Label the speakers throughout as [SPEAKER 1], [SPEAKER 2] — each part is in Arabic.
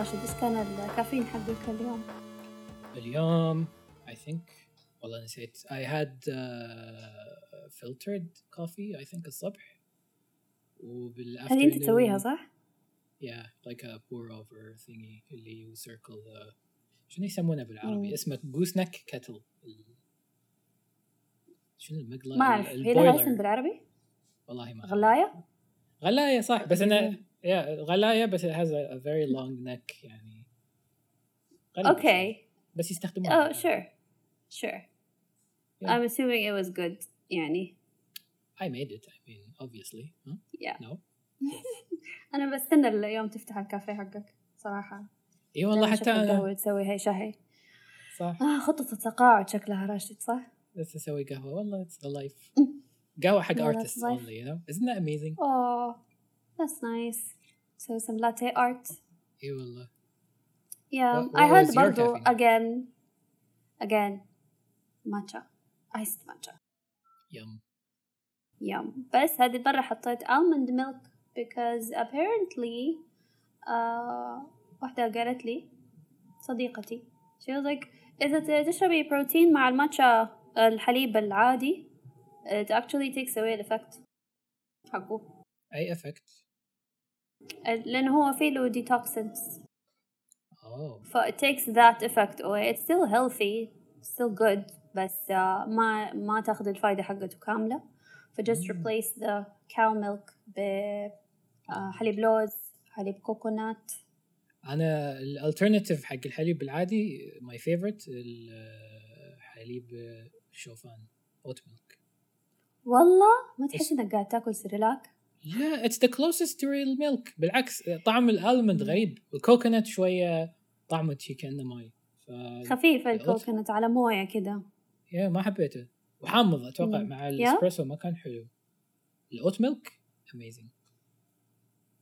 [SPEAKER 1] راشد ايش كان الكافيين حقك اليوم؟
[SPEAKER 2] اليوم I think والله نسيت I had uh, filtered coffee I think الصبح وبالafternoon
[SPEAKER 1] هذه انت تسويها صح؟
[SPEAKER 2] yeah like a pour over thingy اللي you circle the شنو يسمونه بالعربي؟
[SPEAKER 1] مم.
[SPEAKER 2] اسمه جوس نك كتل شنو المقلاة
[SPEAKER 1] ما أعرف. هي لها اسم بالعربي؟
[SPEAKER 2] والله ما.
[SPEAKER 1] غلاية؟
[SPEAKER 2] غلاية صح. بس أنا yeah غلاية بس it has a, a very long neck يعني
[SPEAKER 1] أوكي
[SPEAKER 2] بس يستخدمونها
[SPEAKER 1] Oh sure. Sure.
[SPEAKER 2] Yeah.
[SPEAKER 1] I'm assuming it was good يعني.
[SPEAKER 2] I made it I mean obviously. Huh?
[SPEAKER 1] yeah.
[SPEAKER 2] No?
[SPEAKER 1] أنا بستنى اليوم تفتح الكافيه حقك صراحة.
[SPEAKER 2] اي والله حتى
[SPEAKER 1] أنا تسوي هي شهي
[SPEAKER 2] صح
[SPEAKER 1] آه خطة التقاعد شكلها راشد صح؟
[SPEAKER 2] بس أسوي قهوة والله it's the life قهوة حق artists only you know isn't that amazing
[SPEAKER 1] Oh that's nice so some latte art
[SPEAKER 2] اي والله
[SPEAKER 1] yeah
[SPEAKER 2] What-
[SPEAKER 1] I
[SPEAKER 2] what
[SPEAKER 1] had
[SPEAKER 2] was your
[SPEAKER 1] برضو again again matcha iced matcha
[SPEAKER 2] يم
[SPEAKER 1] yum بس هذه المرة حطيت almond milk because apparently آه واحدة قالت لي صديقتي she was like إذا تشربي بروتين مع الماتشا الحليب العادي it actually takes away the effect حقه.
[SPEAKER 2] أي effect
[SPEAKER 1] لأنه هو فيه له detoxins
[SPEAKER 2] أوه.
[SPEAKER 1] ف it takes that effect away. It's still healthy still good بس آه ما ما تاخذ الفايدة حقته كاملة. ف just
[SPEAKER 2] Mm.
[SPEAKER 1] replace the cow milk ب آه حليب لوز حليب coconut
[SPEAKER 2] أنا ال alternative حق الحليب العادي my favorite الحليب الشوفان اوت ميلك
[SPEAKER 1] والله؟ ما تحس إنك قاعد تاكل سريلاك
[SPEAKER 2] لا it's the closest to real milk بالعكس طعم ال
[SPEAKER 1] almond.
[SPEAKER 2] غريب. ال coconut شوية طعمه شي كأنه ماي. ف
[SPEAKER 1] خفيف ال coconut على موية كده.
[SPEAKER 2] yeah ما حبيته. وحامض أتوقع
[SPEAKER 1] مم.
[SPEAKER 2] مع؟ الاسبريسو ما كان حلو. ال oat milk amazing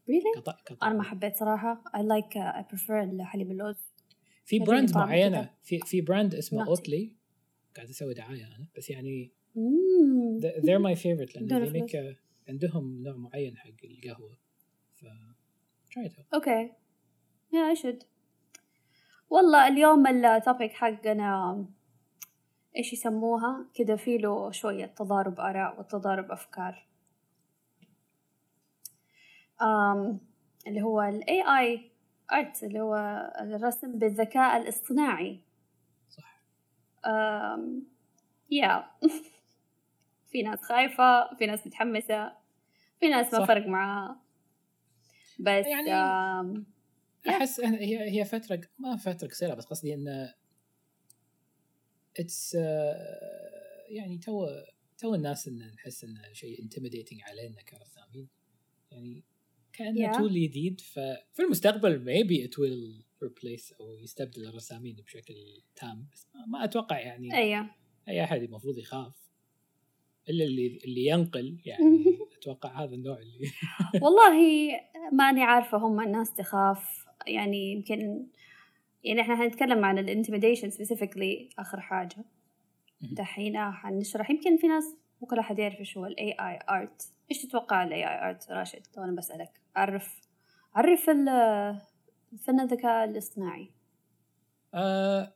[SPEAKER 1] really?
[SPEAKER 2] قطع قطع
[SPEAKER 1] أنا ما حبيت صراحة. I like uh, I prefer الحليب اللوز
[SPEAKER 2] في brand
[SPEAKER 1] معينة.
[SPEAKER 2] في في brand اسمه. Oatly قاعد أسوي دعاية أنا بس يعني
[SPEAKER 1] مم.
[SPEAKER 2] they're my favorite
[SPEAKER 1] لأن
[SPEAKER 2] they عندهم نوع معين حق القهوة ف try it out.
[SPEAKER 1] okay yeah I should. والله اليوم ال topic حقنا إيش يسموها؟ كده في له شوية تضارب آراء وتضارب أفكار. um, اللي هو ال AI art اللي هو الرسم بالذكاء الاصطناعي.
[SPEAKER 2] صح.
[SPEAKER 1] yeah. في ناس خايفة في ناس متحمسة في ناس ما
[SPEAKER 2] صح.
[SPEAKER 1] فرق معاها. بس
[SPEAKER 2] يعني-
[SPEAKER 1] Yeah.
[SPEAKER 2] أحس هي هي فترة ما فترة قصيرة بس قصدي انه it's يعني to to الناس إن نحس انه شيء intimidating علينا كرسامين يعني كأنه
[SPEAKER 1] Yeah.
[SPEAKER 2] tool جديد ففي المستقبل maybe it will replace أو يستبدل الرسامين بشكل تام بس ما- أتوقع يعني
[SPEAKER 1] أيوه.
[SPEAKER 2] أي أحد المفروض يخاف. إلا اللي اللي ينقل يعني أتوقع هذا النوع اللي
[SPEAKER 1] والله ماني عارفة هم الناس تخاف. يعني يمكن يعني إحنا حنتكلم عن ال intimidation آخر حاجة.
[SPEAKER 2] مهم.
[SPEAKER 1] دحين حنشرح يمكن في ناس مو كل أحد يعرف إيش هو ال AI art. إيش تتوقع ال AI art راشد؟ لو أنا بسألك. عرف عرف فن الذكاء الاصطناعي.
[SPEAKER 2] آه،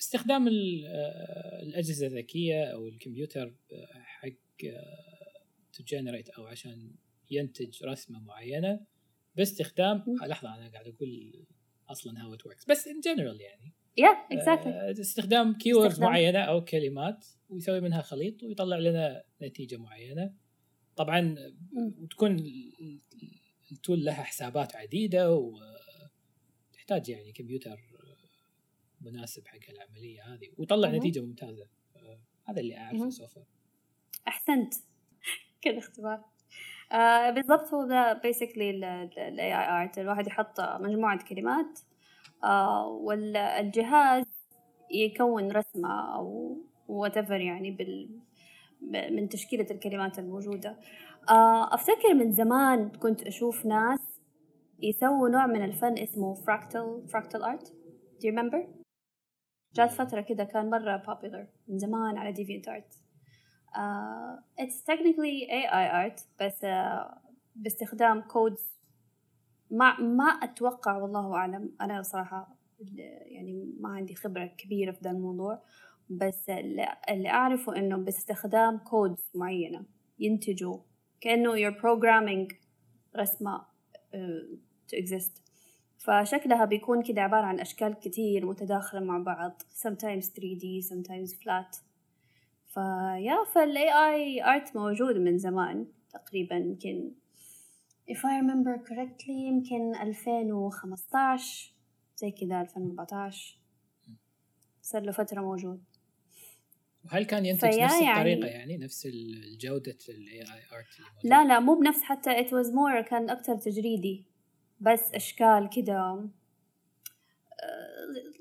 [SPEAKER 2] استخدام آه، الأجهزة الذكية أو الكمبيوتر آه، حق to generate أو عشان ينتج رسمة معينة باستخدام لحظة أنا قاعد أقول أصلا how it works. بس in general يعني.
[SPEAKER 1] Yeah exactly.
[SPEAKER 2] آه، استخدام
[SPEAKER 1] keywords.
[SPEAKER 2] معينة أو كلمات ويسوي منها خليط ويطلع لنا نتيجة معينة. طبعا. وتكون ال- ال- التول لها حسابات عديدة وتحتاج يعني كمبيوتر مناسب حق العملية هذه ويطلع
[SPEAKER 1] مهم.
[SPEAKER 2] نتيجة ممتازة هذا اللي أعرفه
[SPEAKER 1] مهم.
[SPEAKER 2] سوفا
[SPEAKER 1] أحسنت كذا اختبار آه بالضبط هو ده basically ال ال AI art الواحد يحط مجموعة كلمات آه والجهاز يكون رسمة أو whatever يعني بال من تشكيلة الكلمات الموجودة. آه أفتكر من زمان كنت أشوف ناس يسووا نوع من الفن اسمه fractal fractal art. Do you remember؟ جات فترة كده كان مرة popular من زمان على DeviantArt. uh, it's technically AI art بس uh, باستخدام codes ما ما أتوقع والله أعلم. أنا صراحة يعني ما عندي خبرة كبيرة في ذا الموضوع. بس اللي أعرفه إنه باستخدام codes معينة ينتجوا كأنه you're programming رسمة uh, to exist. فشكلها بيكون كده عبارة عن أشكال كتير متداخلة مع بعض. Sometimes 3D sometimes flat. ف yeah فال AI art موجود من زمان تقريبا يمكن if I remember correctly يمكن 2015 زي كذا 2014 صار له فترة موجود.
[SPEAKER 2] وهل كان ينتج نفس يعني الطريقة يعني نفس الجودة ال AI art
[SPEAKER 1] لا لا مو بنفس حتى it was more كان أكثر تجريدي بس أشكال كده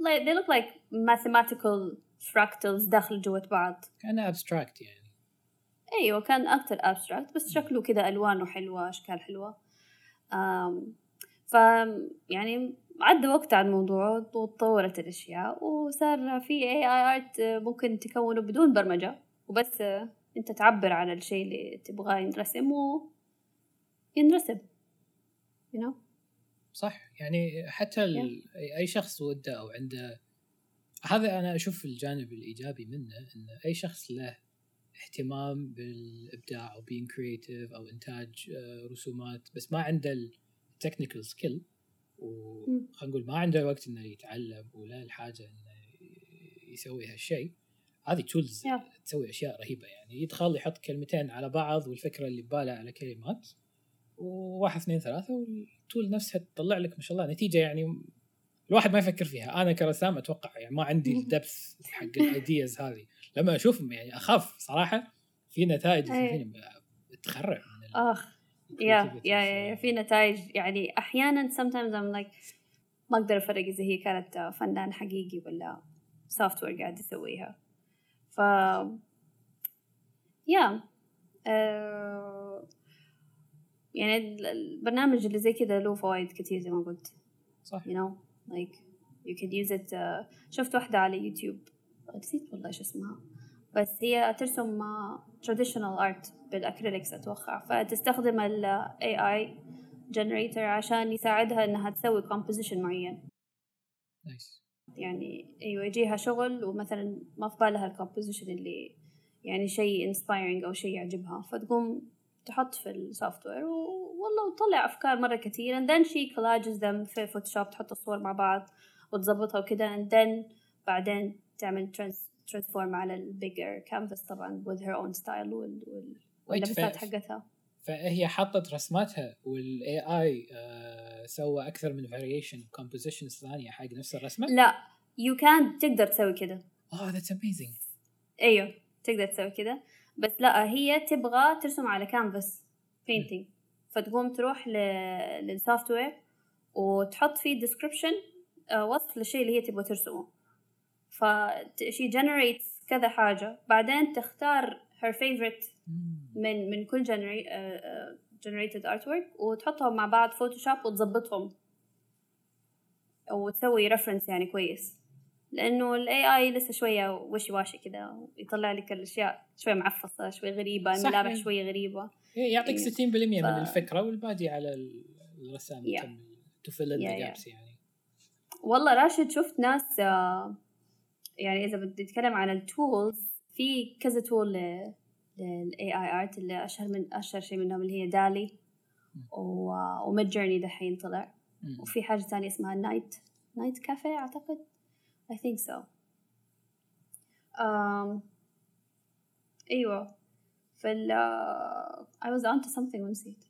[SPEAKER 1] like they look like mathematical fractals داخل جوة بعض.
[SPEAKER 2] كان abstract يعني.
[SPEAKER 1] أيوة كان أكتر abstract بس شكله كده ألوانه حلوة أشكال حلوة. ف يعني عدى وقت على الموضوع وتطورت الأشياء وصار في AI art ممكن تكونه بدون برمجة. وبس أنت تعبر عن الشيء اللي تبغاه ينرسم وينرسم you know?
[SPEAKER 2] صح. يعني حتى yeah. أي شخص وده أو عنده هذا أنا أشوف الجانب الإيجابي منه إن أي شخص له اهتمام بالإبداع أو being creative أو إنتاج رسومات بس ما عنده ال technical skill وخلينا نقول ما عنده وقت إنه يتعلم ولا الحاجة إنه يسوي هالشيء. هذه tools. تسوي أشياء رهيبة يعني. يدخل يحط كلمتين على بعض والفكرة اللي بباله على كلمات وواحد اثنين ثلاثة وال tool نفسها تطلع لك ما شاء الله نتيجة يعني الواحد ما يفكر فيها. أنا كرسام أتوقع يعني ما عندي ال depth حق ال ideas هذه. لما أشوفهم يعني أخاف صراحة في نتائج تخرع من
[SPEAKER 1] آخ. yeah yeah yeah في نتائج. يعني أحيانا sometimes I'm like ما أقدر أفرق إذا هي كانت فنان حقيقي ولا software قاعد يسويها. ف yeah uh, يعني البرنامج اللي زي كذا له فوائد كثير زي ما قلت.
[SPEAKER 2] صح.
[SPEAKER 1] You know like you can use it uh, شفت واحدة على يوتيوب نسيت والله شو اسمها؟ بس هي ترسم traditional art بال acrylics أتوقع. فتستخدم ال AI generator عشان يساعدها إنها تسوي composition معين.
[SPEAKER 2] Nice.
[SPEAKER 1] يعني أيوة يجيها شغل ومثلا ما في بالها ال composition اللي يعني شيء inspiring أو شيء يعجبها. فتقوم تحط في ال software والله وتطلع أفكار مرة كثير. And then she collages them في Photoshop تحط الصور مع بعض وتظبطها وكذا and then بعدين تعمل transform على ال bigger canvas طبعا with her own style وال حقتها.
[SPEAKER 2] فهي حطت رسماتها وال AI آه سوى أكثر من variation compositions ثانية حق نفس الرسمة؟
[SPEAKER 1] لا you can تقدر تسوي كذا
[SPEAKER 2] آه that's amazing
[SPEAKER 1] أيوه تقدر تسوي كذا بس لا هي تبغى ترسم على canvas painting فتقوم تروح لل software وتحط فيه description آه وصف للشيء اللي هي تبغى ترسمه. ف she generates كذا حاجة بعدين تختار her favorite من من كل uh, generated artwork وتحطهم مع بعض Photoshop وتظبطهم وتسوي reference يعني كويس لأنه ال AI لسه شوية وشي واشي كذا يطلع لك الأشياء شوية معفصة شوي غريبة الملامح. شوية غريبة
[SPEAKER 2] يعطيك 60% ف... من الفكرة والباقي على الرسام yeah. تفل yeah, yeah. يعني
[SPEAKER 1] والله راشد شفت ناس يعني إذا بدي أتكلم عن ال tools في كذا tool لل AI art اللي أشهر من أشهر شيء منهم اللي هي DALL-E و Midjourney دحين طلع. وفي حاجة ثانية اسمها Night NightCafe أعتقد؟ I think so. um, إيوه. فال I was on to something ونسيت.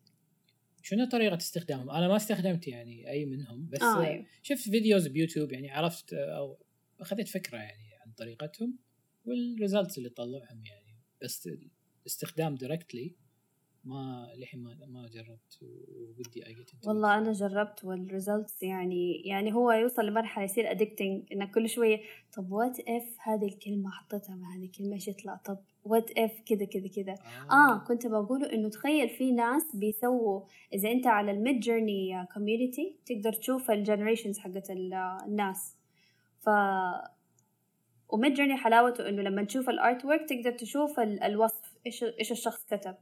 [SPEAKER 2] شنو طريقة استخدامهم؟ أنا ما استخدمت يعني أي منهم بس آه أيوه. شفت videos بيوتيوب يعني عرفت أو أخذت فكرة يعني عن طريقتهم وال results اللي طلعهم يعني. بس استخدام directly ما للحين ما ما جربت ودي اجيت
[SPEAKER 1] والله أنا جربت وال results يعني يعني هو يوصل لمرحلة يصير addicting إنك كل شوية طب what if هذه الكلمة حطيتها مع هذه الكلمة إيش يطلع؟ طب what if كذا كذا كذا. آه. آه كنت بقوله إنه تخيل في ناس بيسووا إذا أنت على ال Midjourney community تقدر تشوف ال generations حقت الناس. ف و Midjourney حلاوته إنه لما تشوف ال artwork تقدر تشوف الوصف إيش إيش الشخص كتب.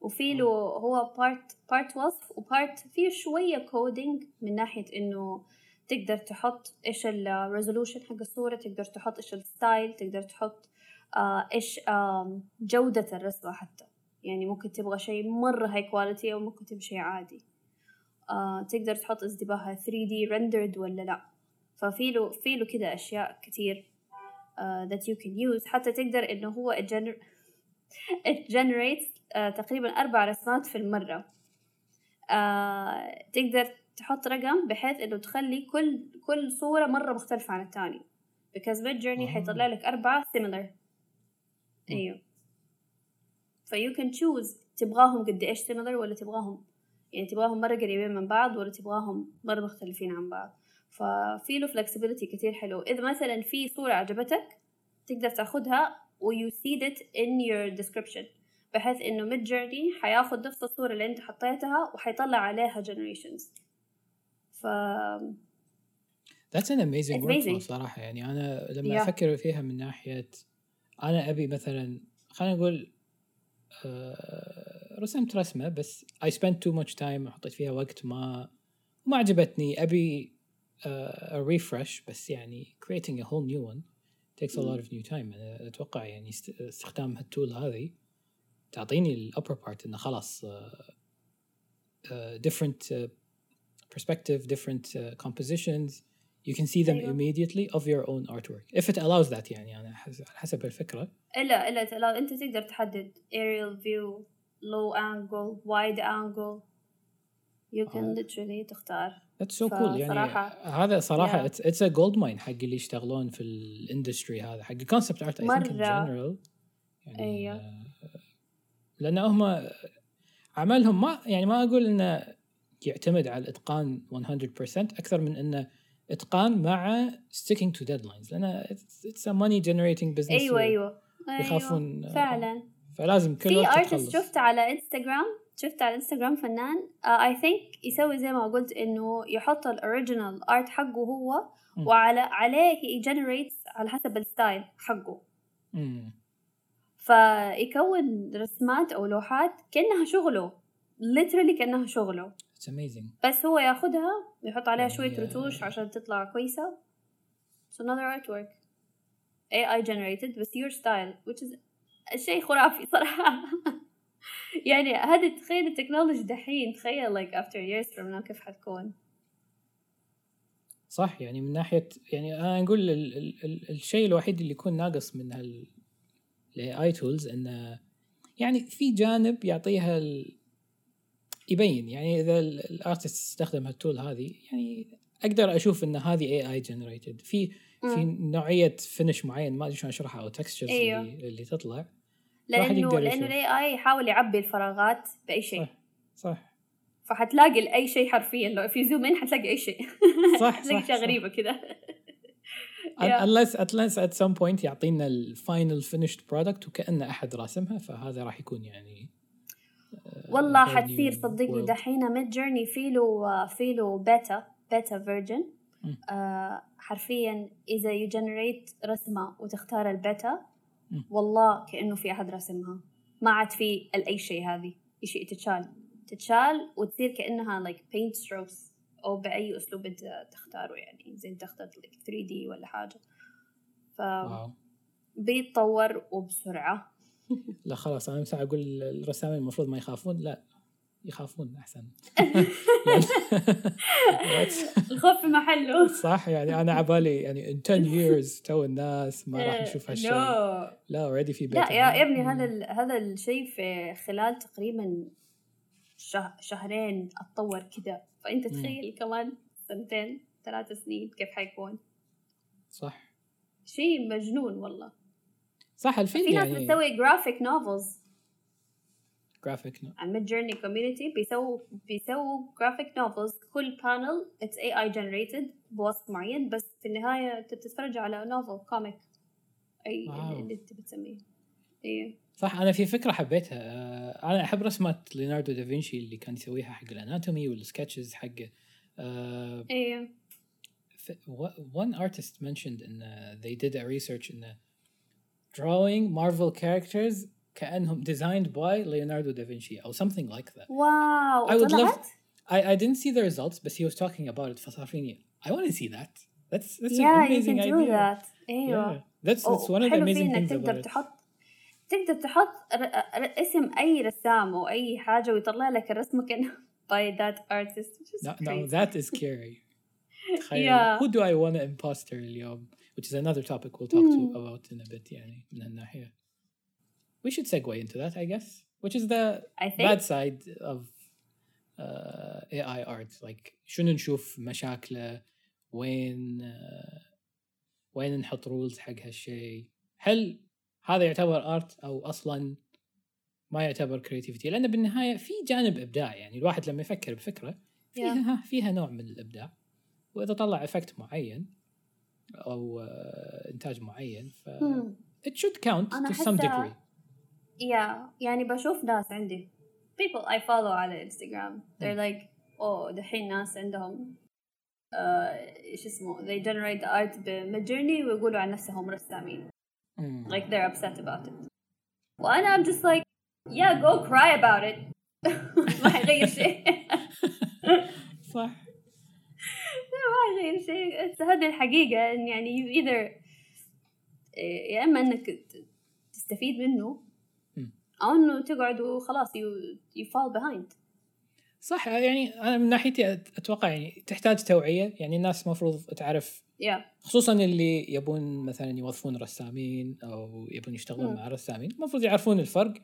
[SPEAKER 1] وفي له هو part part وصف و part فيه شوية coding من ناحية إنه تقدر تحط إيش ال resolution حق الصورة تقدر تحط إيش ال style تقدر تحط آه إيش آه جودة الرسمة حتى. يعني ممكن تبغى شيء مرة high quality أو ممكن تبغى شيء عادي. آه تقدر تحط ازدباها 3D rendered ولا لأ. ففي له في له كده أشياء كتير uh, that you can use. حتى تقدر إنه هو it generates uh, تقريبا أربع رسمات في المرة. uh, تقدر تحط رقم بحيث إنه تخلي كل كل صورة مرة مختلفة عن الثاني because mid journey حيطلع لك أربعة similar. أيوه. ف you can choose تبغاهم قد إيش similar ولا تبغاهم يعني تبغاهم مرة قريبين من بعض ولا تبغاهم مرة مختلفين عن بعض. ففي له flexibility كتير حلو. إذا مثلا في صورة عجبتك تقدر تاخدها و you seed it in your description. بحيث إنه Midjourney حياخد نفس الصورة اللي أنت حطيتها وحيطلع عليها generations. ف
[SPEAKER 2] That's an amazing workflow صراحة. يعني أنا لما yeah. أفكر فيها من ناحية أنا أبي مثلا خلينا نقول آه رسمت رسمة بس I spent too much time وحطيت فيها وقت ما ما عجبتني. أبي a refresh بس يعني creating a whole new one takes a lot of new time أنا أتوقع يعني استخدام هالتول هذه تعطيني الأبر بارت إنه خلاص uh, uh, different uh, perspective different uh, compositions you can see them أيوه. immediately of your own artwork if it allows that يعني أنا حسب الفكرة
[SPEAKER 1] إلا إلا أنت تقدر تحدد aerial view low angle wide angle you can literally تختار
[SPEAKER 2] That's so cool. يعني هذا it's, it's a gold mine حق اللي يشتغلون في ال industry هذا حق ال concept art I think in general. يعني أيوه. آه، لأن هم عملهم ما يعني ما أقول إنه يعتمد على الإتقان 100% أكثر من إنه إتقان مع sticking to deadlines لأن it's, it's a money generating business
[SPEAKER 1] أيوه أيوه.
[SPEAKER 2] يخافون
[SPEAKER 1] أيوه. فعلا.
[SPEAKER 2] فلازم كل
[SPEAKER 1] في artist شفت على انستغرام شفت على الإنستغرام فنان I uh, think يسوي زي ما قلت إنه يحط ال original art حقه هو م. وعلى عليه ي generate على حسب ال style حقه م. فيكون رسمات أو لوحات كأنها شغله literally كأنها شغله
[SPEAKER 2] It's amazing.
[SPEAKER 1] بس هو ياخذها ويحط عليها شوية yeah. رتوش عشان تطلع كويسة It's another artwork AI generated with your style which is شيء خرافي صراحة يعني هذه تخيل التكنولوجي دحين تخيل like after years from now كيف حتكون.
[SPEAKER 2] صح يعني من ناحية يعني أنا نقول ال ال ال الشيء الوحيد اللي يكون ناقص من هال AI tools انه يعني في جانب يعطيها ال... يبين يعني إذا ال artist استخدم هال tool هذه يعني أقدر أشوف إن هذه AI generated في في نوعية finish معين ما أدري شلون أشرحها أو textures أيوه. اللي, اللي تطلع.
[SPEAKER 1] لأنه لأنه الاي اي يحاول يعبي الفراغات بأي شيء.
[SPEAKER 2] صح صح.
[SPEAKER 1] فحتلاقي اي شيء حرفيا. لو في zoom in حتلاقي أي شيء.
[SPEAKER 2] صح
[SPEAKER 1] صح أشياء غريبة كذا.
[SPEAKER 2] Unless unless at some point يعطينا ال final finished product وكأنه أحد راسمها فهذا راح يكون يعني
[SPEAKER 1] uh, والله حتصير صدقني دحين ميد جيرني في له في له beta beta version حرفيا إذا you generate رسمة وتختار البيتا والله كأنه في أحد رسمها. ما عاد في أي شيء هذه. شيء تتشال. تتشال وتصير كأنها like paint strokes أو بأي أسلوب أنت تختاره يعني. زي أنت اخترت like 3D ولا حاجة. ف بيتطور وبسرعة.
[SPEAKER 2] لا خلاص أنا مسا أقول الرسامين المفروض ما يخافون. لا. يخافون أحسن.
[SPEAKER 1] الخوف في محله.
[SPEAKER 2] صح يعني أنا عبالي يعني in 10 years تو الناس ما راح نشوف هالشيء لا already في
[SPEAKER 1] لا يا, يا ابني هذا هذا الشيء في خلال تقريبا شهرين أتطور كذا فأنت تخيل كمان سنتين ثلاث سنين كيف حيكون.
[SPEAKER 2] صح.
[SPEAKER 1] شيء مجنون والله.
[SPEAKER 2] صح الفيلم
[SPEAKER 1] في ناس يعني... بتسوي graphic novels
[SPEAKER 2] graphic
[SPEAKER 1] على ميد جيرني community بيسووا بيسووا graphic novels كل panel it's AI generated بوصف معين. بس في النهاية أنت بتتفرج على novel comic أي واو. اللي أنت بتسميه. إيه.
[SPEAKER 2] صح أنا في فكرة حبيتها. آه، أنا أحب رسمات ليوناردو دافنشي اللي كان يسويها حق الأناتومي والسكتشز حقه
[SPEAKER 1] آه، إيه.
[SPEAKER 2] one artist mentioned in they did a research in drawing Marvel characters كأنهم designed by Leonardo da Vinci or something like that.
[SPEAKER 1] Wow.
[SPEAKER 2] I would love I, I didn't see the results but he was talking about it فصار فيني I want to see that. That's that's
[SPEAKER 1] yeah,
[SPEAKER 2] an amazing
[SPEAKER 1] you can do
[SPEAKER 2] idea.
[SPEAKER 1] that. ايوه.
[SPEAKER 2] Yeah. That's that's
[SPEAKER 1] Oh,
[SPEAKER 2] one of the
[SPEAKER 1] حلو فيه
[SPEAKER 2] amazing
[SPEAKER 1] انك
[SPEAKER 2] things
[SPEAKER 1] تقدر
[SPEAKER 2] about it.
[SPEAKER 1] تحط تقدر تحط ر... ر... اسم اي رسام او اي حاجه ويطلع لك الرسمه كانه by that artist which is
[SPEAKER 2] No, no,
[SPEAKER 1] crazy.
[SPEAKER 2] that is scary. تخيل
[SPEAKER 1] Yeah.
[SPEAKER 2] who do I want to imposter اليوم which is another topic we'll talk to
[SPEAKER 1] Hmm.
[SPEAKER 2] about in a bit يعني من هالناحية. We should segue into that I guess which is the
[SPEAKER 1] I think
[SPEAKER 2] bad side of uh, AI art. Like شنو نشوف مشاكله؟ وين uh, وين نحط rules حق هالشيء هل هذا يعتبر art أو أصلا ما يعتبر creativity لأن بالنهاية في جانب إبداع. يعني الواحد لما يفكر بفكرة فيها فيها نوع من الإبداع. وإذا طلع effect معين أو آه، إنتاج معين ف
[SPEAKER 1] Hmm.
[SPEAKER 2] it should count to some degree.
[SPEAKER 1] Yeah يعني بشوف ناس عندي. People I follow على Instagram. They're like oh دحين ناس عندهم. آه، إيش اسمه they generate the art بمجرني ويقولوا عن نفسهم رسامين.
[SPEAKER 2] Mm.
[SPEAKER 1] like they're upset about it. وأنا I'm just like yeah go cry about it. ما حيغير شيء.
[SPEAKER 2] صح.
[SPEAKER 1] ما حيغير شيء. بس هذه الحقيقة إن يعني you either إيه، يا إما إنك ت- تستفيد منه أو إنه تقعد وخلاص fall behind
[SPEAKER 2] صح يعني أنا من ناحيتي أتوقع يعني تحتاج توعية يعني الناس المفروض تعرف
[SPEAKER 1] yeah
[SPEAKER 2] خصوصا اللي يبون مثلا يوظفون رسامين أو يبون يشتغلون
[SPEAKER 1] مم.
[SPEAKER 2] مع رسامين المفروض يعرفون الفرق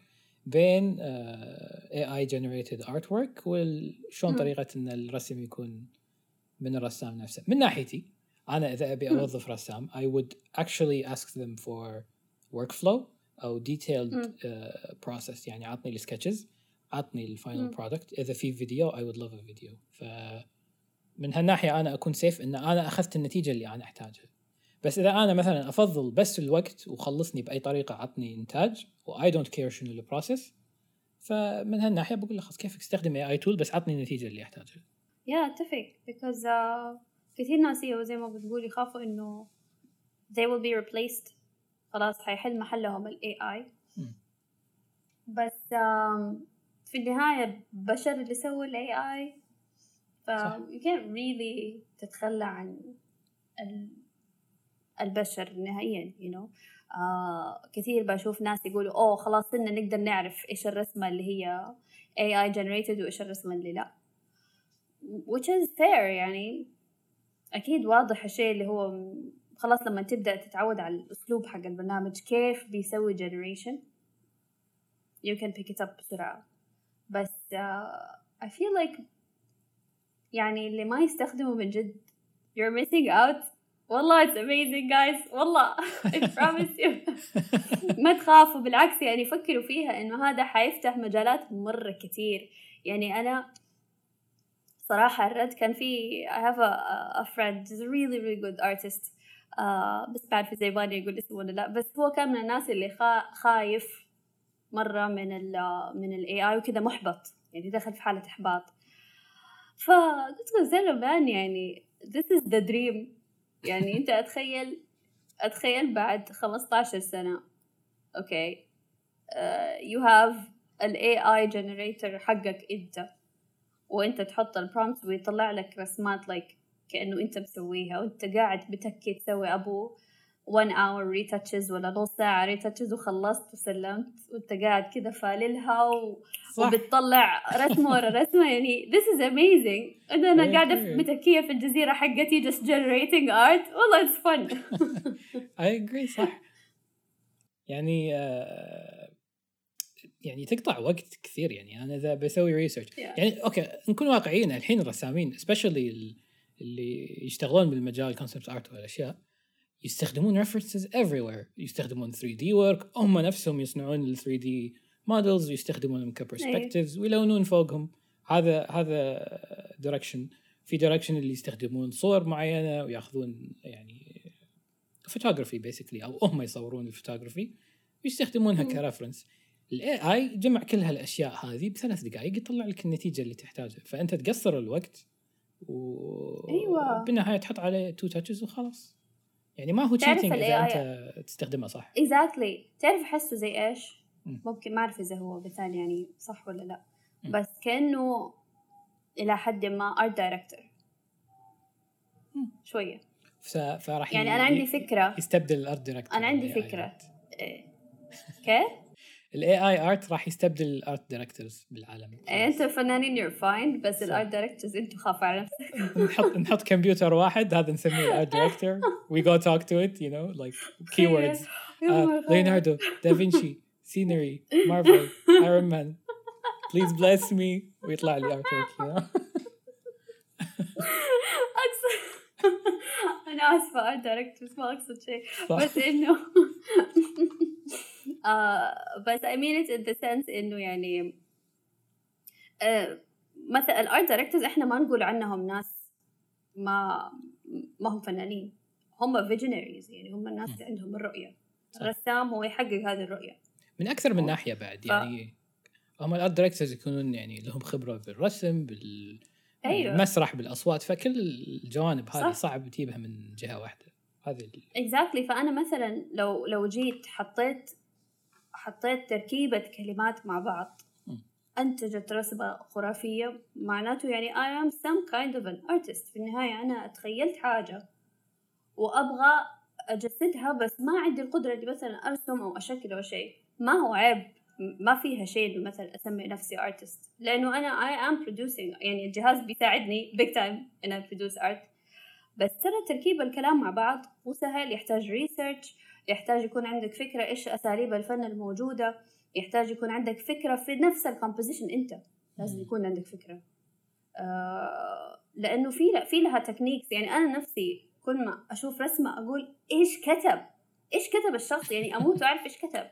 [SPEAKER 2] بين AI generated artwork وشلون. طريقة إن الرسم يكون من الرسام نفسه من ناحيتي أنا إذا
[SPEAKER 1] أبي.
[SPEAKER 2] أوظف رسام I would actually ask them for workflow أو
[SPEAKER 1] مم.
[SPEAKER 2] uh, process يعني عطني ال sketches عطني ال
[SPEAKER 1] final.
[SPEAKER 2] product إذا في فيديو I would love a video. ف من هالناحية أنا أكون safe إن أنا أخذت النتيجة اللي أنا أحتاجها. بس إذا أنا مثلا أفضل بس الوقت وخلصني بأي طريقة عطني إنتاج و I don't care شنو ال process فمن هالناحية بقول له خلاص كيفك استخدم AI tool بس عطني النتيجة اللي أحتاجها.
[SPEAKER 1] yeah أتفق. Because uh, كثير ناس زي ما بتقول يخافوا إنه they will be replaced خلاص حيحل محلهم ال AI
[SPEAKER 2] مم.
[SPEAKER 1] بس في النهاية بشر اللي سووا ال AI ف you can't really تتخلى عن ال- البشر نهائيا you know. آه كثير بشوف ناس يقولوا أوه خلاص صرنا نقدر نعرف إيش الرسمة اللي هي AI generated وإيش الرسمة اللي لا. Which is fair يعني. أكيد واضح الشيء اللي هو خلاص لما تبدأ تتعود على الأسلوب حق البرنامج كيف بيسوي generation you can pick it up بسرعة. بس uh, I feel like يعني اللي ما يستخدمه من جد you're missing out. والله it's amazing guys. والله I promise you. ما تخافوا بالعكس يعني فكروا فيها إنه هذا حيفتح مجالات مرة كتير. يعني أنا صراحة الرد كان في I have a, a friend he's a really really good artist. آه بس بعد في زيباني يقول اسمه ولا لا. بس هو كان من الناس اللي خا خايف مرة من ال من ال AI وكذا محبط. يعني دخل في حالة إحباط. فقلت له زين يعني this is the dream. يعني أنت أتخيل أتخيل بعد 15 سنة. okay. uh, you have ال AI generator حقك أنت. وأنت تحط ال prompt ويطلع لك رسمات like كأنه أنت مسويها وأنت قاعد بتكي تسوي أبو one hour retouches ولا نص ساعة retouches وخلصت وسلمت وأنت قاعد كذا فاللهاا و...
[SPEAKER 2] صح.
[SPEAKER 1] وبتطلع رسمة ورا رسمة. يعني this is amazing. أنا
[SPEAKER 2] أنا
[SPEAKER 1] قاعدة
[SPEAKER 2] agree.
[SPEAKER 1] في الجزيرة حقتي just generating art. والله it's fun.
[SPEAKER 2] I agree صح. يعني آه، يعني تقطع وقت كثير. يعني أنا إذا بسوي research
[SPEAKER 1] Yeah.
[SPEAKER 2] يعني okay نكون واقعيين الحين الرسامين specially اللي يشتغلون بالمجال concept art والأشياء يستخدمون references everywhere. يستخدمون 3D work هم نفسهم يصنعون ال 3D models ويستخدمونهم ك perspectives ويلونون فوقهم. هذا هذا direction في direction اللي يستخدمون صور معينة وياخذون يعني photography basically أو هم يصورون الفوتوغرافي ويستخدمونها.
[SPEAKER 1] ك
[SPEAKER 2] reference ال AI جمع كل هالأشياء هذه بثلاث دقائق يطلع لك النتيجة اللي تحتاجها. فأنت تقصر الوقت و
[SPEAKER 1] أيوة.
[SPEAKER 2] بالنهايه تحط عليه two touches وخلاص يعني ما هو cheating
[SPEAKER 1] إذا
[SPEAKER 2] أنت تستخدمه صح
[SPEAKER 1] exactly تعرف أحسه زي إيش؟
[SPEAKER 2] مم.
[SPEAKER 1] ممكن ما أعرف إذا هو مثال يعني صح ولا لا. بس كأنه إلى حد ما
[SPEAKER 2] art
[SPEAKER 1] director.
[SPEAKER 2] شوية فراح
[SPEAKER 1] يعني أنا عندي فكرة
[SPEAKER 2] يستبدل ال art
[SPEAKER 1] director أنا عندي فكرة إيه. كيف؟
[SPEAKER 2] ال AI art راح يستبدل ال art directors بالعالم.
[SPEAKER 1] إيه، أنتوا فنانين you're fine بس.
[SPEAKER 2] ال
[SPEAKER 1] art directors أنتوا خافوا على نفسك.
[SPEAKER 2] نحط نحط كمبيوتر واحد هذا نسميه ال art director we go talk to it you know
[SPEAKER 1] like keywords.
[SPEAKER 2] ليوناردو دافنشي scenery Marvel Iron Man please bless me ويطلع لي
[SPEAKER 1] artwork أنا آسفة art directors ما أقصد شيء. بس انه بس I mean it in the sense إنه يعني آه مثلا ال art directors إحنا ما نقول عنهم ناس ما ما هم فنانين. هم visionaries يعني هم الناس اللي عندهم الرؤية.
[SPEAKER 2] صح.
[SPEAKER 1] الرسام هو يحقق هذه الرؤية.
[SPEAKER 2] من أكثر من ناحية بعد
[SPEAKER 1] ف-
[SPEAKER 2] يعني هم ال art directors يكونون يعني لهم خبرة بالرسم بال
[SPEAKER 1] أيوه.
[SPEAKER 2] المسرح بالأصوات فكل الجوانب هذه
[SPEAKER 1] صح.
[SPEAKER 2] صعب تجيبها من جهة واحدة. هذه
[SPEAKER 1] exactly فأنا مثلا لو لو جيت حطيت حطيت تركيبة كلمات مع بعض.
[SPEAKER 2] مم.
[SPEAKER 1] انتجت رسمه خرافية معناته يعني I am some kind of an artist. في النهاية أنا تخيلت حاجة وأبغى أجسدها بس ما عندي القدرة إني مثلا أرسم أو أشكل أو شيء. ما هو عيب ما فيها شيء إنه مثلا أسمي نفسي artist. لأنه أنا I am producing يعني الجهاز بيساعدني big time إن I produce art. بس ترى تركيب الكلام مع بعض مو سهل يحتاج research يحتاج يكون عندك فكرة إيش أساليب الفن الموجودة يحتاج يكون عندك فكرة في نفس ال composition أنت. لازم. يكون عندك فكرة. آه لأنه في لا في لها techniques يعني أنا نفسي كل ما أشوف رسمة أقول إيش كتب؟ إيش كتب الشخص؟ يعني أموت وأعرف إيش كتب.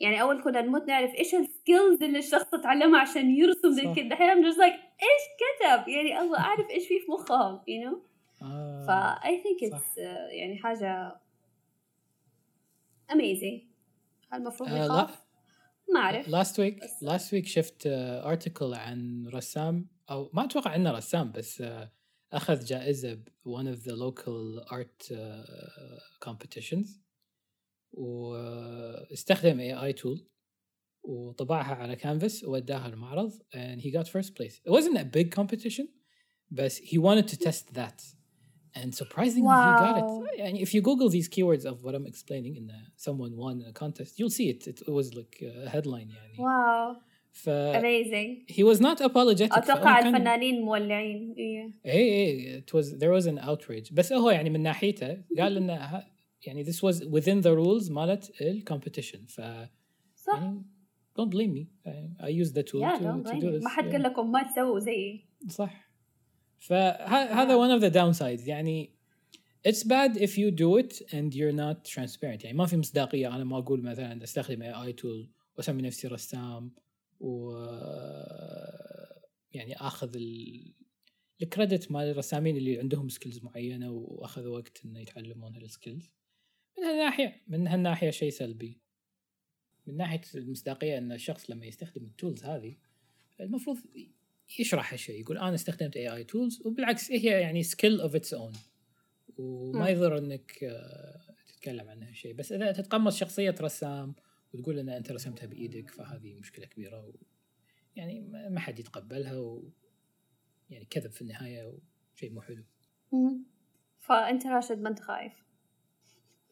[SPEAKER 1] يعني أول كنا نموت نعرف إيش ال skills اللي الشخص اتعلمها عشان يرسم زي. كده. دحين I'm like إيش كتب؟ يعني أبغى أعرف إيش في في مخهم you know
[SPEAKER 2] آه.
[SPEAKER 1] فا I think it's uh, يعني حاجة amazing. هل المفروض
[SPEAKER 2] آه، لا.
[SPEAKER 1] نخاف؟ ما أعرف.
[SPEAKER 2] لاست ويك
[SPEAKER 1] بس-
[SPEAKER 2] لاست ويك شفت ارتكل عن رسام أو ما أتوقع إنه رسام بس آه، أخذ جائزة ب one of the local art آه، competitions واستخدم اي اي تول وطبعها على كانفاس ووداها المعرض and he got first place. It wasn't a big competition but he wanted to test that. and surprisingly he got
[SPEAKER 1] Wow.
[SPEAKER 2] it يعني if you google these keywords of what I'm explaining in uh, someone won a contest you'll see it it was like a headline يعني
[SPEAKER 1] واو
[SPEAKER 2] ف
[SPEAKER 1] amazing
[SPEAKER 2] he was not apologetic
[SPEAKER 1] أتوقع
[SPEAKER 2] فهو كان-
[SPEAKER 1] الفنانين مولعين إيه
[SPEAKER 2] اي اي it was there was an outrage بس هو يعني من ناحيته قال انه ها- يعني this was within the rules مالت الكومبetition ف
[SPEAKER 1] صح
[SPEAKER 2] يعني don't blame me I, I used the tool
[SPEAKER 1] يا
[SPEAKER 2] to,
[SPEAKER 1] don't
[SPEAKER 2] to
[SPEAKER 1] blame
[SPEAKER 2] do
[SPEAKER 1] me.
[SPEAKER 2] this
[SPEAKER 1] ما حد
[SPEAKER 2] yeah.
[SPEAKER 1] قال لكم ما تسووا زيي
[SPEAKER 2] صح فهذا one of the downsides. يعني it's bad if you do it and you're not transparent. يعني ما في مصداقية. أنا ما أقول مثلا أستخدم AI tool وأسمي نفسي رسام و يعني آخذ ال... ال credit مال الرسامين اللي عندهم skills معينة وأخذوا وقت إنه يتعلمون هالسكيلز من هالناحية من هالناحية شيء سلبي. من ناحية المصداقية أن الشخص لما يستخدم ال tools هذه المفروض يشرح هالشيء يقول أنا استخدمت AI tools وبالعكس هي يعني skill of its own وما. يضر إنك آه، تتكلم عن هالشيء. بس إذا تتقمص شخصية رسام وتقول إن أنت رسمتها بإيدك فهذه مشكلة كبيرة و يعني ما حد يتقبلها و يعني كذب في النهاية وشيء مو حلو.
[SPEAKER 1] مم. فأنت راشد ما أنت خايف؟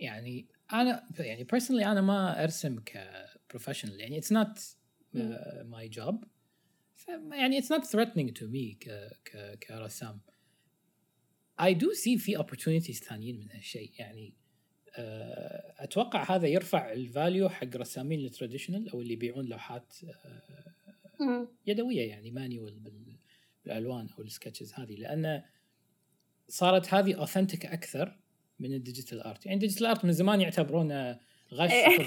[SPEAKER 2] يعني أنا يعني personally أنا ما أرسم كبروفيشنال يعني uh, my job. ف- يعني it's not threatening to me ك, ك, كرسام. I do see في opportunities ثانيين من هالشيء. يعني آه، أتوقع هذا يرفع ال value حق رسامين ال traditional أو اللي يبيعون لوحات آه،. يدوية يعني manual بالألوان أو ال sketches هذه. لأن صارت هذه authentic أكثر من ال digital art يعني ال digital art من زمان يعتبرونه غش
[SPEAKER 1] إيه.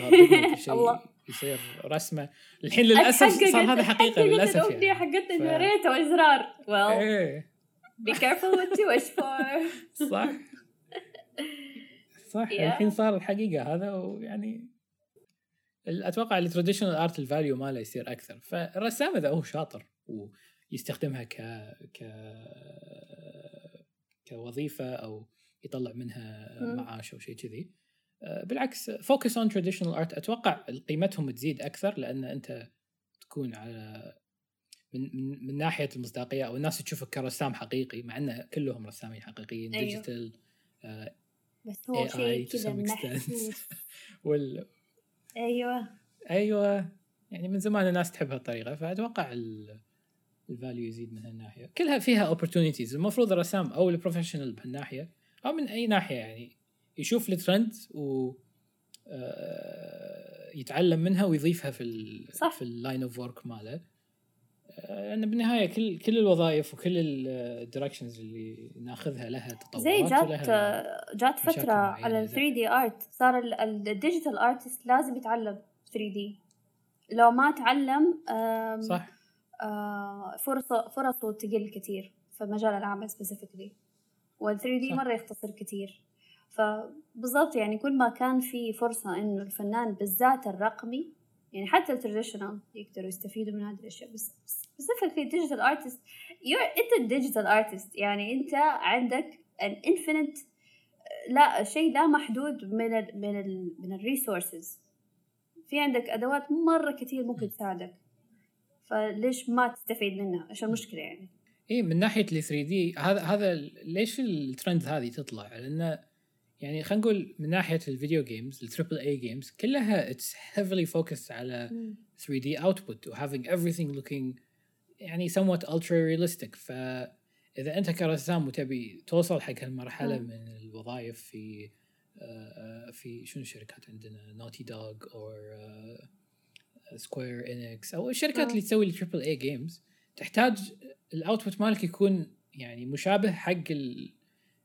[SPEAKER 1] الله.
[SPEAKER 2] يصير رسمة الحين
[SPEAKER 1] للأسف
[SPEAKER 2] صار هذا حقيقة
[SPEAKER 1] للأسف
[SPEAKER 2] يعني
[SPEAKER 1] حقتنا
[SPEAKER 2] ف-
[SPEAKER 1] إنه ريت وإزرار well
[SPEAKER 2] إيه
[SPEAKER 1] be careful what you wish for
[SPEAKER 2] صح صح
[SPEAKER 1] Yeah.
[SPEAKER 2] الحين صار الحقيقة هذا ويعني أتوقع ال traditional art ال value ماله يصير أكثر فالرسام إذا هو شاطر يستخدمها ك ك كوظيفة أو يطلع منها. معاش أو شيء كذي بالعكس focus on traditional art أتوقع قيمتهم تزيد أكثر لأن أنت تكون على من من, من ناحية المصداقية أو الناس تشوفك كرسام حقيقي مع إن كلهم رسامين حقيقيين
[SPEAKER 1] أيوه.
[SPEAKER 2] digital
[SPEAKER 1] بس هو شيء كذا. محسوس
[SPEAKER 2] وال
[SPEAKER 1] أيوه.
[SPEAKER 2] أيوه. يعني من زمان الناس تحب هالطريقة فأتوقع ال value يزيد من هالناحية. كلها فيها opportunities. المفروض الرسام أو ال professional بهالناحية أو من أي ناحية يعني يشوف الترند و آه، يتعلم منها ويضيفها في ال
[SPEAKER 1] صح.
[SPEAKER 2] في ال line of work ماله. آه، لأن بالنهاية كل كل الوظائف وكل ال directions اللي نأخذها لها تطورات
[SPEAKER 1] زي جات جات
[SPEAKER 2] معينة
[SPEAKER 1] على ال
[SPEAKER 2] زي-
[SPEAKER 1] 3D art صار ال digital artist لازم يتعلم 3D لو ما تعلم
[SPEAKER 2] صح.
[SPEAKER 1] آه، فرصة فرصه تقل كثير في مجال العمل specifically وال
[SPEAKER 2] 3D.
[SPEAKER 1] مرة يختصر كثير فبالضبط يعني كل ما كان في فرصة إنه الفنان بالذات الرقمي يعني حتى ال traditional يقدروا يستفيدوا من هذه الأشياء بس specifically digital artist انت ال digital artist يعني أنت عندك an infinite لا شيء لا محدود من ال من ال من ال resources في عندك أدوات مرة كثير ممكن تساعدك. فليش ما تستفيد منها؟ إيش المشكلة يعني؟
[SPEAKER 2] اي من ناحية ال 3D هذا هذا ليش الترند هذه تطلع؟ لأن يعني خلينا نقول من ناحية ال video games ال triple A games كلها it's heavily focused على 3D output و having everything looking يعني somewhat ultra realistic فإذا أنت كرسام وتبي توصل حق هالمرحلة
[SPEAKER 1] مم.
[SPEAKER 2] من الوظائف في آه، في شنو الشركات عندنا Naughty Dog أو Square Enix أو الشركات
[SPEAKER 1] مم.
[SPEAKER 2] اللي تسوي ال triple A games تحتاج ال output مالك يكون يعني مشابه حق ال-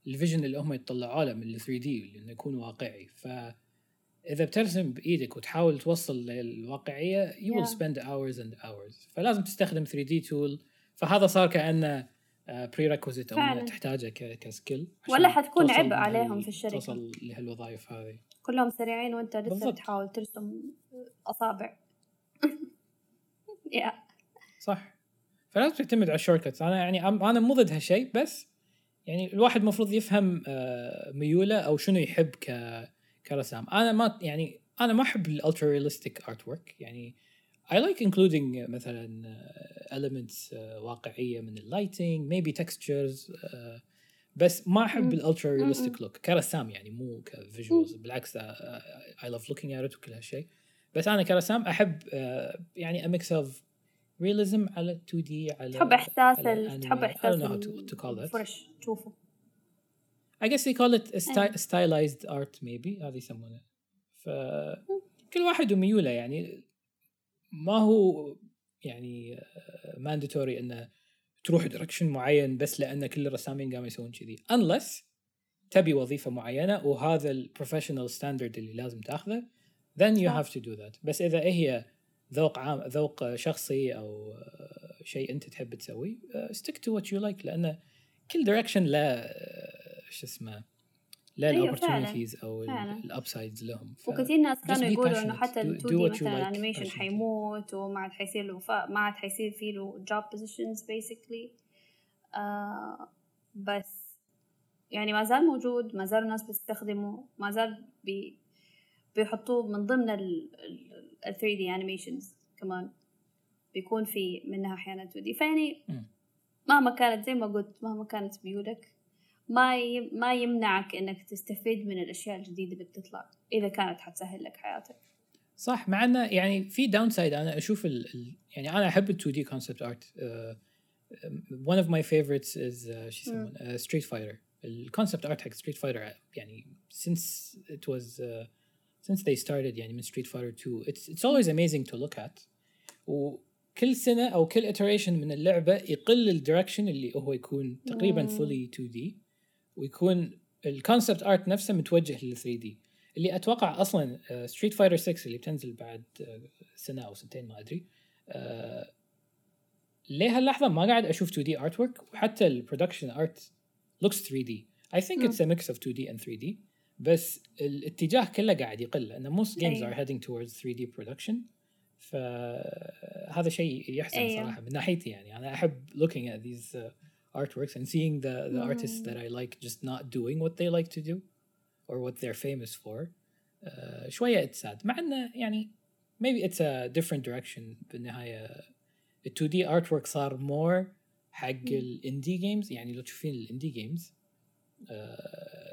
[SPEAKER 2] vision اللي هم يطلعوا له من ال 3D إنه يكون واقعي. فاذا بترسم بإيدك وتحاول توصل للواقعية you will
[SPEAKER 1] Yeah.
[SPEAKER 2] spend hours and hours. فلازم تستخدم 3D tool فهذا صار كأنه
[SPEAKER 1] prerequisite
[SPEAKER 2] أو تحتاجه ك- skill
[SPEAKER 1] ولا حتكون عبء عليهم في الشركة.
[SPEAKER 2] توصل لهالوظائف هذه.
[SPEAKER 1] كلهم سريعين وأنت لسه
[SPEAKER 2] بالضبط.
[SPEAKER 1] بتحاول ترسم أصابع. يا
[SPEAKER 2] صح. فلازم تعتمد على الشورت أنا يعني أنا مو ضد هالشيء بس يعني الواحد المفروض يفهم آه، ميوله أو شنو يحب ك كرسام. أنا ما يعني أنا ما أحب ال ultra realistic artwork يعني I like including مثلا آه، elements آه، واقعية من ال lighting maybe textures آه، بس ما
[SPEAKER 1] أحب.
[SPEAKER 2] ال
[SPEAKER 1] ultra.
[SPEAKER 2] realistic look كرسام يعني مو ك visuals بالعكس I love looking at it وكل هالشيء بس أنا كرسام أحب يعني a mix of realism على 2D على
[SPEAKER 1] تحب إحساس
[SPEAKER 2] على.
[SPEAKER 1] تحب
[SPEAKER 2] I
[SPEAKER 1] إحساس
[SPEAKER 2] don't know how to, to call that.
[SPEAKER 1] الفرش تشوفه
[SPEAKER 2] I guess they call it
[SPEAKER 1] أيوة.
[SPEAKER 2] stylized art maybe هذا يسمونه. ف كل واحد وميوله يعني. ما هو يعني آه، mandatory إنه تروح direction معين بس لأن كل الرسامين قاموا يسوون كذي. Unless تبي وظيفة معينة وهذا ال professional standard اللي لازم تاخذه then you have to do that. بس إذا هي ذوق عام ذوق شخصي أو شيء أنت تحب تسويه stick to what you like لأن كل direction له آه، شو اسمه
[SPEAKER 1] أيوة،
[SPEAKER 2] ال opportunities أو
[SPEAKER 1] فعلاً.
[SPEAKER 2] ال upsides لهم ف-
[SPEAKER 1] وكثير ناس كانوا يقولوا
[SPEAKER 2] إنه.
[SPEAKER 1] حتى ال
[SPEAKER 2] do 2D
[SPEAKER 1] مثلا
[SPEAKER 2] like
[SPEAKER 1] ال animation
[SPEAKER 2] passionately.
[SPEAKER 1] حيموت وما عاد حيصير له ف... ما عاد حيصير فيه له job positions basically بس يعني ما زال موجود ما زال الناس بتستخدمه ما زال بي... بيحطوه من ضمن ال ال 3D animations كمان بيكون في منها أحيانا 2D فيعني. مهما كانت زي ما قلت مهما كانت ميولك ما. ما يمنعك إنك تستفيد من الأشياء الجديدة اللي بتطلع إذا كانت حتسهل لك حياتك.
[SPEAKER 2] صح مع إنه يعني في downside أنا أشوف ال ال يعني أنا أحب ال 2D concept art one of my favorites is uh, شو يسمونه؟ ستريت فايتر ال concept art حق ستريت فايتر يعني since it was uh, since they started يعني من ستريت فايتر 2 it's it's always amazing to look at. وكل سنة أو كل iteration من اللعبة يقل ال direction اللي هو يكون تقريبا fully 2D ويكون ال concept art نفسه متوجه لل 3D اللي أتوقع أصلا ستريت فايتر 6 اللي بتنزل بعد آه، سنة أو سنتين ما أدري آه، لهاللحظه ما قاعد أشوف 2D artwork وحتى ال production art looks 3D I think
[SPEAKER 1] مم.
[SPEAKER 2] it's a mix of 2D and 3D بس الاتجاه كله قاعد يقل لأن most games are heading towards 3D production فهذا شيء يحزن
[SPEAKER 1] أيه.
[SPEAKER 2] صراحة من ناحيتي يعني. أنا أحب looking at these artworks and seeing the the artist that I like just not doing what they like to do or what they are famous for شوية it's sad مع إنه يعني maybe it's a different direction بالنهاية. ال 2D artwork صار more حق ال indie games يعني لو تشوفين ال indie games uh,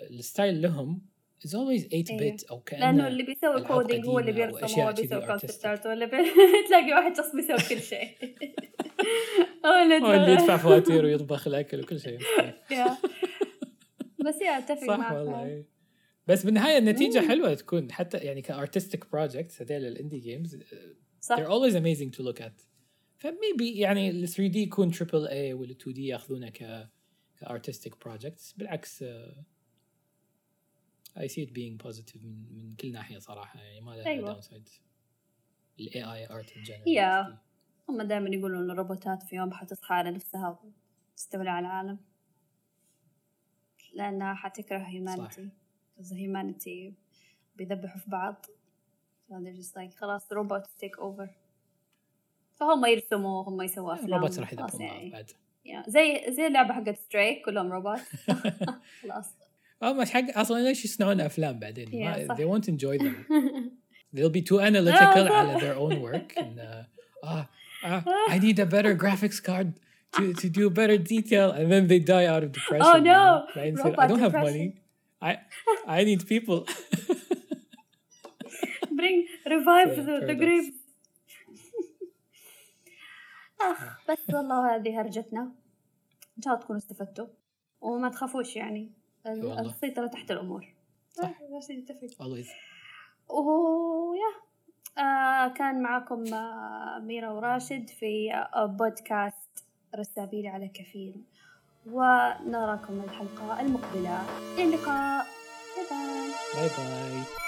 [SPEAKER 2] ال style لهم is always 8
[SPEAKER 1] أيوه.
[SPEAKER 2] bit أو كأنه
[SPEAKER 1] لأنه اللي بيسوي coding هو اللي بيرسم هو بيسوي
[SPEAKER 2] artistic.
[SPEAKER 1] concept art ولا بي... تلاقي واحد شخص بيسوي كل شيء هو اللي
[SPEAKER 2] يدفع فواتير ويطبخ الأكل وكل شيء.
[SPEAKER 1] بس يا أتفق
[SPEAKER 2] صح
[SPEAKER 1] معك
[SPEAKER 2] والله إيه. بس بالنهاية النتيجة
[SPEAKER 1] مم.
[SPEAKER 2] حلوة تكون حتى يعني ك artistic projects هذول ال indie games
[SPEAKER 1] صح
[SPEAKER 2] they're always amazing to look at ف maybe يعني ال 3D يكون triple A وال 2D ياخذونه ك ك artistic projects بالعكس I see it being positive من, من كل ناحية صراحة. يعني ما لها
[SPEAKER 1] أيوة.
[SPEAKER 2] downside ال AI art ان
[SPEAKER 1] يا. هم دائما يقولون ان الروبوتات في يوم حتصحى على نفسها وتستولي على العالم. لأنها حتكره humanity humanity بيذبحوا في بعض. So they're just like خلاص robot take over فهم يرسموا هم يسووا أفلام.
[SPEAKER 2] الروبوت راح
[SPEAKER 1] خلاص
[SPEAKER 2] يذبحون بعض
[SPEAKER 1] يعني.
[SPEAKER 2] بعد.
[SPEAKER 1] يا. زي زي اللعبة حقت Stray كلهم روبوت خلاص.
[SPEAKER 2] آه مش حق أصلا ليش يصنعون افلام بعدين ما
[SPEAKER 1] Yeah,
[SPEAKER 2] they won't enjoy them they'll be too analytical. على their own work and uh, ah, ah, I need a better graphics card to, to do better detail and then they die out of depression
[SPEAKER 1] Oh,
[SPEAKER 2] you
[SPEAKER 1] no.
[SPEAKER 2] know? بعدين يصير, I don't have money I I need people
[SPEAKER 1] bring revive
[SPEAKER 2] Yeah,
[SPEAKER 1] the, grave آخ بس والله هذه هرجتنا إن شاء الله تكونوا استفدتوا وما تخافوش يعني. السيطرة تحت الأمور.
[SPEAKER 2] صح.
[SPEAKER 1] آه، نتفق
[SPEAKER 2] always
[SPEAKER 1] ويا آه كان معكم آه ميرا وراشد في آه بودكاست رسابيلي على كفيل. ونراكم الحلقة المقبلة. إلى اللقاء. باي باي
[SPEAKER 2] باي باي